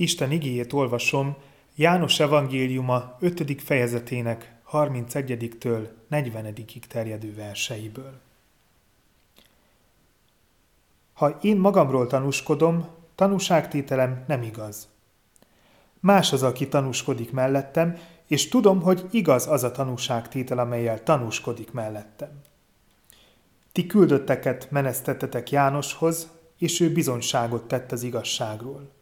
Isten igéjét olvasom János evangéliuma 5. fejezetének 31-től 40 terjedő verseiből. Ha én magamról tanúskodom, tanúságtételem nem igaz. Más az, aki tanúskodik mellettem, és tudom, hogy igaz az a tanúságtétel, amelyel tanúskodik mellettem. Ti küldötteket menesztettetek Jánoshoz, és ő bizonyságot tett az igazságról.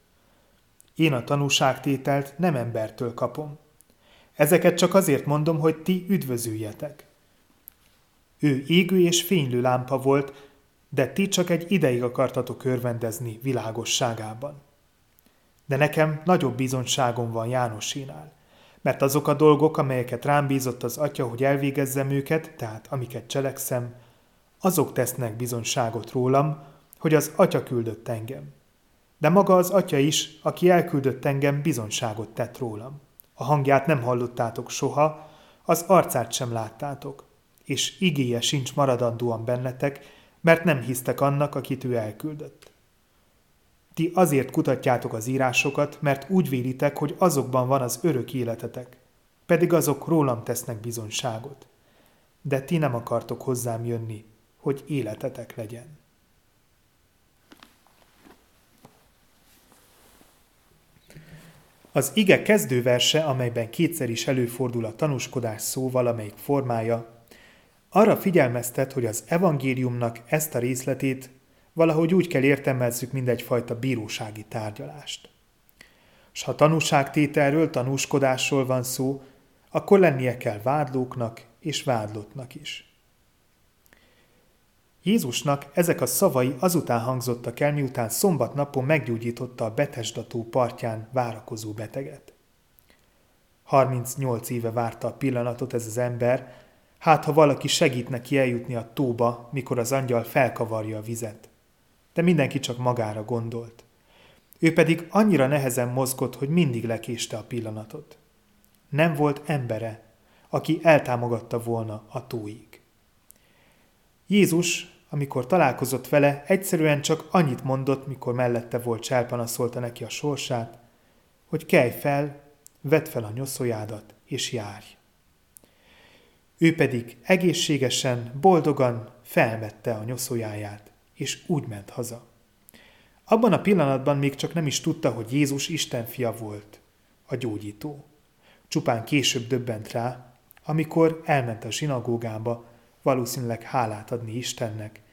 Én a tanúságtételt nem embertől kapom. Ezeket csak azért mondom, hogy ti üdvözüljetek. Ő égő és fénylő lámpa volt, de ti csak egy ideig akartatok örvendezni világosságában. De nekem nagyobb bizonyságom van Jánosénál, mert azok a dolgok, amelyeket rám bízott az atya, hogy elvégezzem őket, tehát amiket cselekszem, azok tesznek bizonyságot rólam, hogy az atya küldött engem. De maga az atya is, aki elküldött engem, bizonyságot tett rólam. A hangját nem hallottátok soha, az arcát sem láttátok, és igéje sincs maradandóan bennetek, mert nem hisztek annak, akit ő elküldött. Ti azért kutatjátok az írásokat, mert úgy vélitek, hogy azokban van az örök életetek, pedig azok rólam tesznek bizonyságot. De ti nem akartok hozzám jönni, hogy életetek legyen. Az ige kezdőverse, amelyben kétszer is előfordul a tanúskodás szó valamelyik formája, arra figyelmeztet, hogy az evangéliumnak ezt a részletét valahogy úgy kell értelmezzük, mint egyfajta bírósági tárgyalást. S ha tanúságtételről, tanúskodásról van szó, akkor lennie kell vádlóknak és vádlottnak is. Jézusnak ezek a szavai azután hangzottak el, miután szombat napon meggyógyította a Betesdató partján várakozó beteget. 38 éve várta a pillanatot ez az ember, hát ha valaki segít neki eljutni a tóba, mikor az angyal felkavarja a vizet. De mindenki csak magára gondolt. Ő pedig annyira nehezen mozgott, hogy mindig lekéste a pillanatot. Nem volt embere, aki eltámogatta volna a tóig. Jézus amikor találkozott vele, egyszerűen csak annyit mondott, mikor mellette volt cselpanaszolta neki a sorsát, hogy kelj fel, vedd fel a nyoszójádat, és járj. Ő pedig egészségesen, boldogan felmette a nyoszójáját, és úgy ment haza. Abban a pillanatban még csak nem is tudta, hogy Jézus Isten fia volt, a gyógyító. Csupán később döbbent rá, amikor elment a zsinagógába, valószínűleg hálát adni Istennek,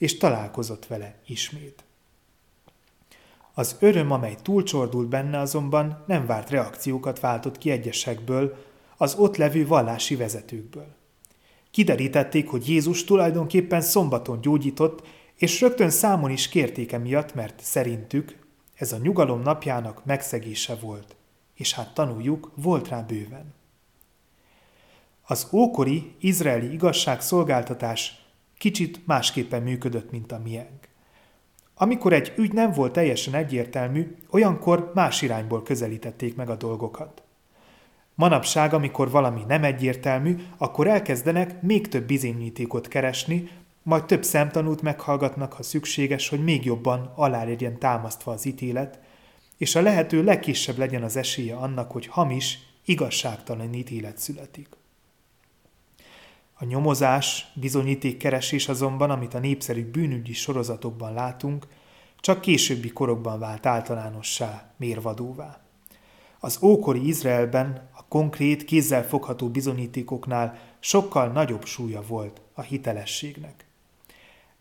és találkozott vele ismét. Az öröm, amely túlcsordult benne azonban nem várt reakciókat váltott ki egyesekből, az ott levő vallási vezetőkből. Kiderítették, hogy Jézus tulajdonképpen szombaton gyógyított, és rögtön számon is kérték emiatt, mert szerintük ez a nyugalom napjának megszegése volt, és hát tanuljuk, volt rá bőven. Az ókori izraeli igazságszolgáltatás kicsit másképpen működött, mint a miénk. Amikor egy ügy nem volt teljesen egyértelmű, olyankor más irányból közelítették meg a dolgokat. Manapság, amikor valami nem egyértelmű, akkor elkezdenek még több bizonyítékot keresni, majd több szemtanút meghallgatnak, ha szükséges, hogy még jobban alá legyen támasztva az ítélet, és a lehető legkisebb legyen az esélye annak, hogy hamis, igazságtalan ítélet születik. A nyomozás, bizonyítékkeresés azonban, amit a népszerű bűnügyi sorozatokban látunk, csak későbbi korokban vált általánossá, mérvadóvá. Az ókori Izraelben a konkrét, kézzel fogható bizonyítékoknál sokkal nagyobb súlya volt a hitelességnek.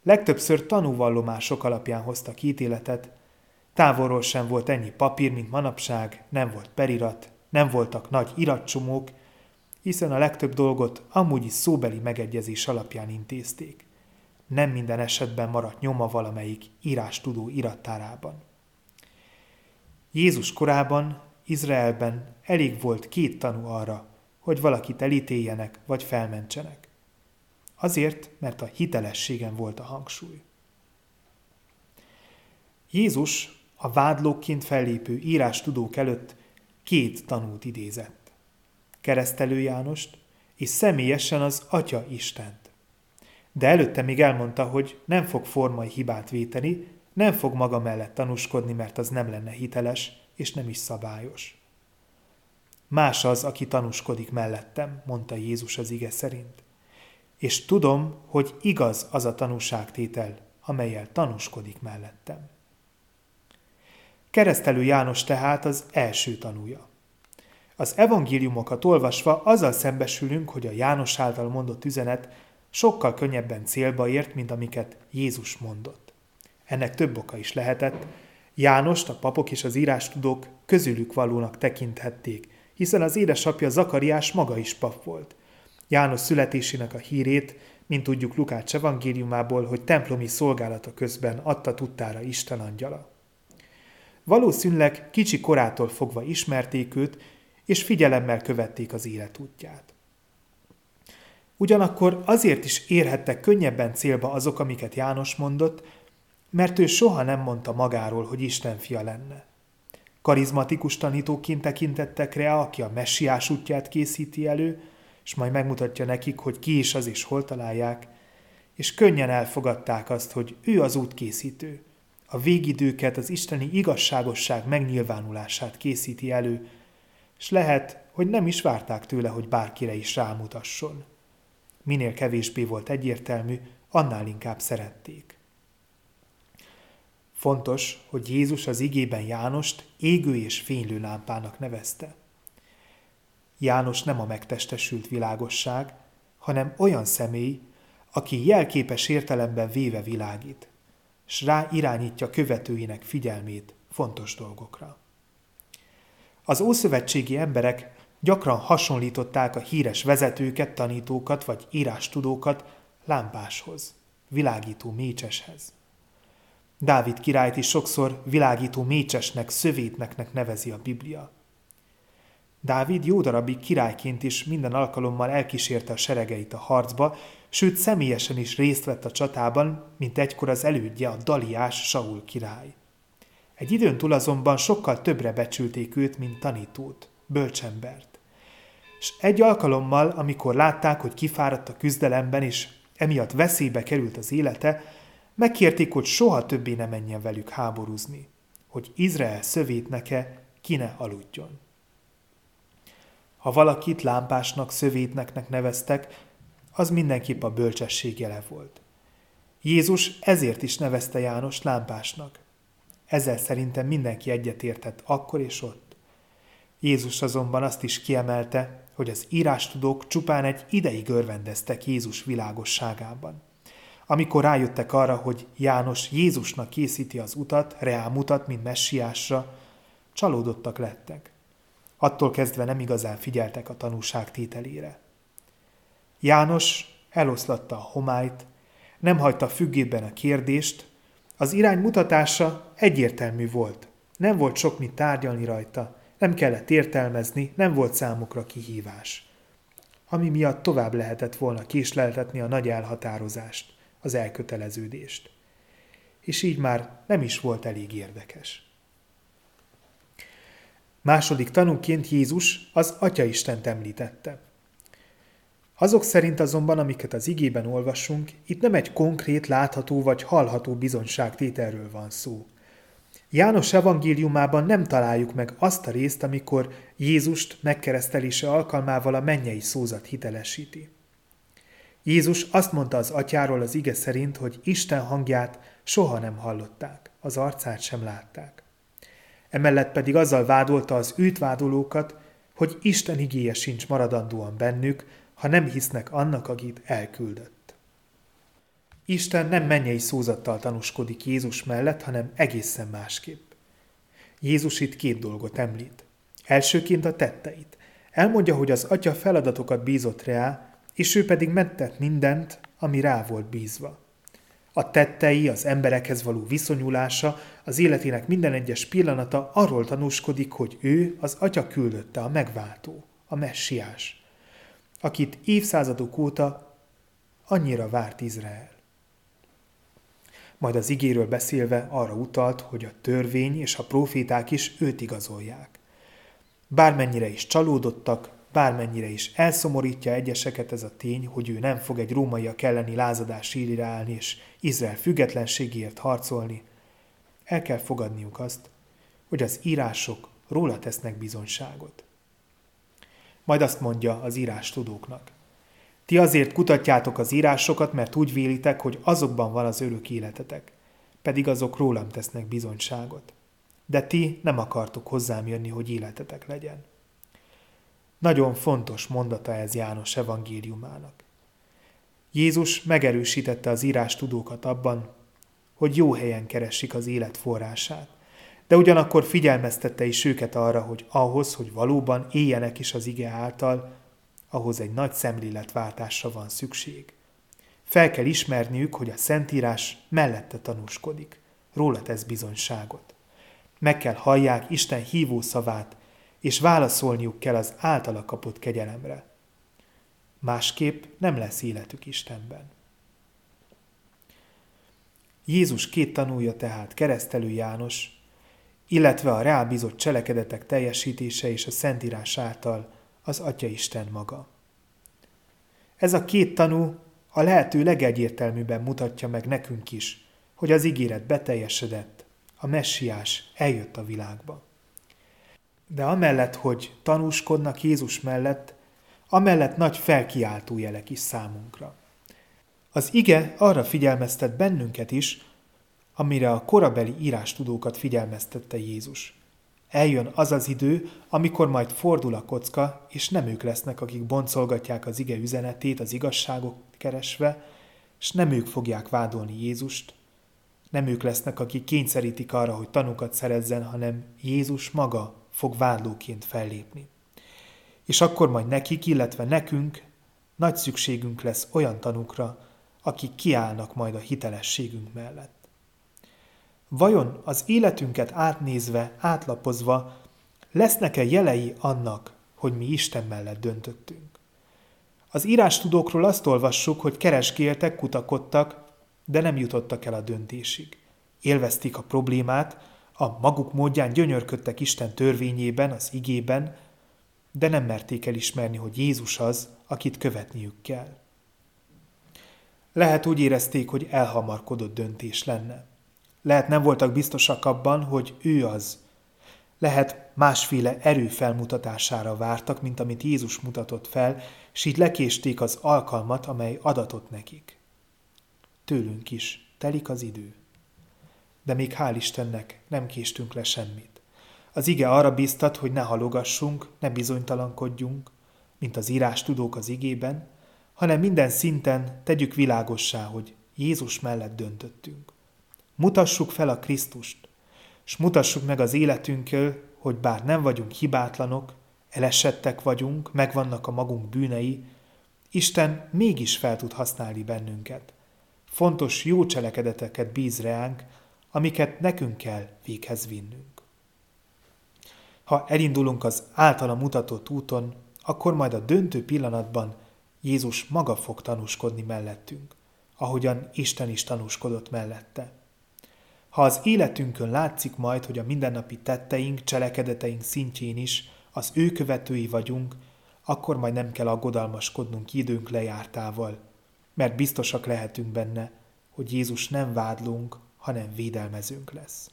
Legtöbbször tanúvallomások alapján hoztak ítéletet, távolról sem volt ennyi papír, mint manapság, nem volt perirat, nem voltak nagy iratcsomók, hiszen a legtöbb dolgot amúgy is szóbeli megegyezés alapján intézték. Nem minden esetben maradt nyoma valamelyik írástudó irattárában. Jézus korában, Izraelben elég volt két tanú arra, hogy valakit elítéljenek vagy felmentsenek. Azért, mert a hitelességen volt a hangsúly. Jézus a vádlókként fellépő írástudók előtt két tanút idézett keresztelő Jánost, és személyesen az Atya Istent. De előtte még elmondta, hogy nem fog formai hibát véteni, nem fog maga mellett tanúskodni, mert az nem lenne hiteles, és nem is szabályos. Más az, aki tanúskodik mellettem, mondta Jézus az ige szerint. És tudom, hogy igaz az a tanúságtétel, amelyel tanúskodik mellettem. Keresztelő János tehát az első tanúja. Az evangéliumokat olvasva azzal szembesülünk, hogy a János által mondott üzenet sokkal könnyebben célba ért, mint amiket Jézus mondott. Ennek több oka is lehetett. Jánost a papok és az írástudók közülük valónak tekinthették, hiszen az édesapja Zakariás maga is pap volt. János születésének a hírét, mint tudjuk Lukács evangéliumából, hogy templomi szolgálata közben adta tudtára Isten angyala. Valószínűleg kicsi korától fogva ismerték őt, és figyelemmel követték az életútját. Ugyanakkor azért is érhettek könnyebben célba azok, amiket János mondott, mert ő soha nem mondta magáról, hogy Isten fia lenne. Karizmatikus tanítóként tekintettek rá, aki a messiás útját készíti elő, és majd megmutatja nekik, hogy ki is az és hol találják, és könnyen elfogadták azt, hogy ő az útkészítő, a végidőket, az isteni igazságosság megnyilvánulását készíti elő, és lehet, hogy nem is várták tőle, hogy bárkire is rámutasson. Minél kevésbé volt egyértelmű, annál inkább szerették. Fontos, hogy Jézus az igében Jánost égő és fénylő lámpának nevezte. János nem a megtestesült világosság, hanem olyan személy, aki jelképes értelemben véve világít, s rá irányítja követőinek figyelmét fontos dolgokra. Az ószövetségi emberek gyakran hasonlították a híres vezetőket, tanítókat vagy írástudókat lámpáshoz, világító mécseshez. Dávid királyt is sokszor világító mécsesnek, szövétneknek nevezi a Biblia. Dávid jó darabig királyként is minden alkalommal elkísérte a seregeit a harcba, sőt személyesen is részt vett a csatában, mint egykor az elődje a Daliás Saul király. Egy időn túl azonban sokkal többre becsülték őt, mint tanítót, bölcsembert. És egy alkalommal, amikor látták, hogy kifáradt a küzdelemben, és emiatt veszélybe került az élete, megkérték, hogy soha többé ne menjen velük háborúzni, hogy Izrael szövétneke ki ne aludjon. Ha valakit lámpásnak, szövétneknek neveztek, az mindenképp a bölcsesség jele volt. Jézus ezért is nevezte János lámpásnak. Ezzel szerintem mindenki egyetértett akkor és ott. Jézus azonban azt is kiemelte, hogy az írástudók csupán egy ideig örvendeztek Jézus világosságában. Amikor rájöttek arra, hogy János Jézusnak készíti az utat, reál mutat, mint messiásra, csalódottak lettek. Attól kezdve nem igazán figyeltek a tanúság tételére. János eloszlatta a homályt, nem hagyta függében a kérdést, az irány mutatása egyértelmű volt. Nem volt sok mit tárgyalni rajta, nem kellett értelmezni, nem volt számukra kihívás. Ami miatt tovább lehetett volna késleltetni a nagy elhatározást, az elköteleződést. És így már nem is volt elég érdekes. Második tanúként Jézus az Atya Istent említette. Azok szerint azonban, amiket az igében olvasunk, itt nem egy konkrét, látható vagy hallható bizonyságtételről van szó. János evangéliumában nem találjuk meg azt a részt, amikor Jézust megkeresztelése alkalmával a mennyei szózat hitelesíti. Jézus azt mondta az atyáról az ige szerint, hogy Isten hangját soha nem hallották, az arcát sem látták. Emellett pedig azzal vádolta az őt vádolókat, hogy Isten igéje sincs maradandóan bennük, ha nem hisznek annak, akit elküldött. Isten nem mennyei szózattal tanúskodik Jézus mellett, hanem egészen másképp. Jézus itt két dolgot említ. Elsőként a tetteit. Elmondja, hogy az atya feladatokat bízott rá, és ő pedig megtett mindent, ami rá volt bízva. A tettei, az emberekhez való viszonyulása, az életének minden egyes pillanata arról tanúskodik, hogy ő az atya küldötte, a megváltó, a messiás akit évszázadok óta annyira várt Izrael. Majd az igéről beszélve arra utalt, hogy a törvény és a proféták is őt igazolják. Bármennyire is csalódottak, bármennyire is elszomorítja egyeseket ez a tény, hogy ő nem fog egy rómaiak elleni lázadás sírira állni és Izrael függetlenségért harcolni, el kell fogadniuk azt, hogy az írások róla tesznek bizonyságot. Majd azt mondja az írás tudóknak. Ti azért kutatjátok az írásokat, mert úgy vélitek, hogy azokban van az örök életetek, pedig azok rólam tesznek bizonyságot. De ti nem akartok hozzám jönni, hogy életetek legyen. Nagyon fontos mondata ez János evangéliumának. Jézus megerősítette az írás tudókat abban, hogy jó helyen keresik az élet forrását, de ugyanakkor figyelmeztette is őket arra, hogy ahhoz, hogy valóban éljenek is az ige által, ahhoz egy nagy szemléletváltásra van szükség. Fel kell ismerniük, hogy a Szentírás mellette tanúskodik. Róla tesz bizonyságot. Meg kell hallják Isten hívó szavát, és válaszolniuk kell az általa kapott kegyelemre. Másképp nem lesz életük Istenben. Jézus két tanúja tehát keresztelő János, illetve a rábízott cselekedetek teljesítése és a Szentírás által az Atya Isten maga. Ez a két tanú a lehető legegyértelműbben mutatja meg nekünk is, hogy az ígéret beteljesedett, a messiás eljött a világba. De amellett, hogy tanúskodnak Jézus mellett, amellett nagy felkiáltó jelek is számunkra. Az ige arra figyelmeztet bennünket is, amire a korabeli írástudókat figyelmeztette Jézus. Eljön az az idő, amikor majd fordul a kocka, és nem ők lesznek, akik boncolgatják az ige üzenetét az igazságok keresve, és nem ők fogják vádolni Jézust, nem ők lesznek, akik kényszerítik arra, hogy tanukat szerezzen, hanem Jézus maga fog vádlóként fellépni. És akkor majd nekik, illetve nekünk nagy szükségünk lesz olyan tanukra, akik kiállnak majd a hitelességünk mellett. Vajon az életünket átnézve, átlapozva lesznek-e jelei annak, hogy mi Isten mellett döntöttünk? Az írástudókról azt olvassuk, hogy keresgéltek, kutakodtak, de nem jutottak el a döntésig. Élvezték a problémát, a maguk módján gyönyörködtek Isten törvényében, az igében, de nem merték elismerni, hogy Jézus az, akit követniük kell. Lehet úgy érezték, hogy elhamarkodott döntés lenne. Lehet nem voltak biztosak abban, hogy ő az. Lehet másféle erő felmutatására vártak, mint amit Jézus mutatott fel, és így lekésték az alkalmat, amely adatott nekik. Tőlünk is telik az idő. De még hál' Istennek nem késtünk le semmit. Az ige arra biztat, hogy ne halogassunk, ne bizonytalankodjunk, mint az írás tudók az igében, hanem minden szinten tegyük világossá, hogy Jézus mellett döntöttünk. Mutassuk fel a Krisztust, és mutassuk meg az életünkkel, hogy bár nem vagyunk hibátlanok, elesettek vagyunk, megvannak a magunk bűnei, Isten mégis fel tud használni bennünket. Fontos jó cselekedeteket bíz reánk, amiket nekünk kell véghez vinnünk. Ha elindulunk az általa mutatott úton, akkor majd a döntő pillanatban Jézus maga fog tanúskodni mellettünk, ahogyan Isten is tanúskodott mellette. Ha az életünkön látszik majd, hogy a mindennapi tetteink, cselekedeteink szintjén is az ő követői vagyunk, akkor majd nem kell aggodalmaskodnunk időnk lejártával, mert biztosak lehetünk benne, hogy Jézus nem vádlunk, hanem védelmezőnk lesz.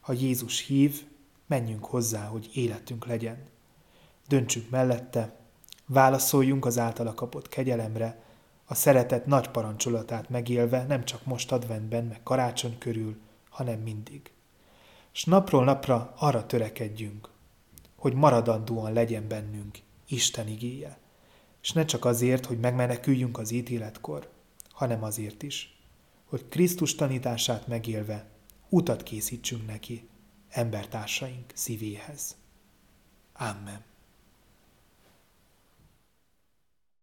Ha Jézus hív, menjünk hozzá, hogy életünk legyen. Döntsünk mellette, válaszoljunk az általa kapott kegyelemre, a szeretet nagy parancsolatát megélve nem csak most adventben, meg karácsony körül, hanem mindig. S napról napra arra törekedjünk, hogy maradandóan legyen bennünk Isten igéje. És ne csak azért, hogy megmeneküljünk az ítéletkor, hanem azért is, hogy Krisztus tanítását megélve utat készítsünk neki embertársaink szívéhez. Amen.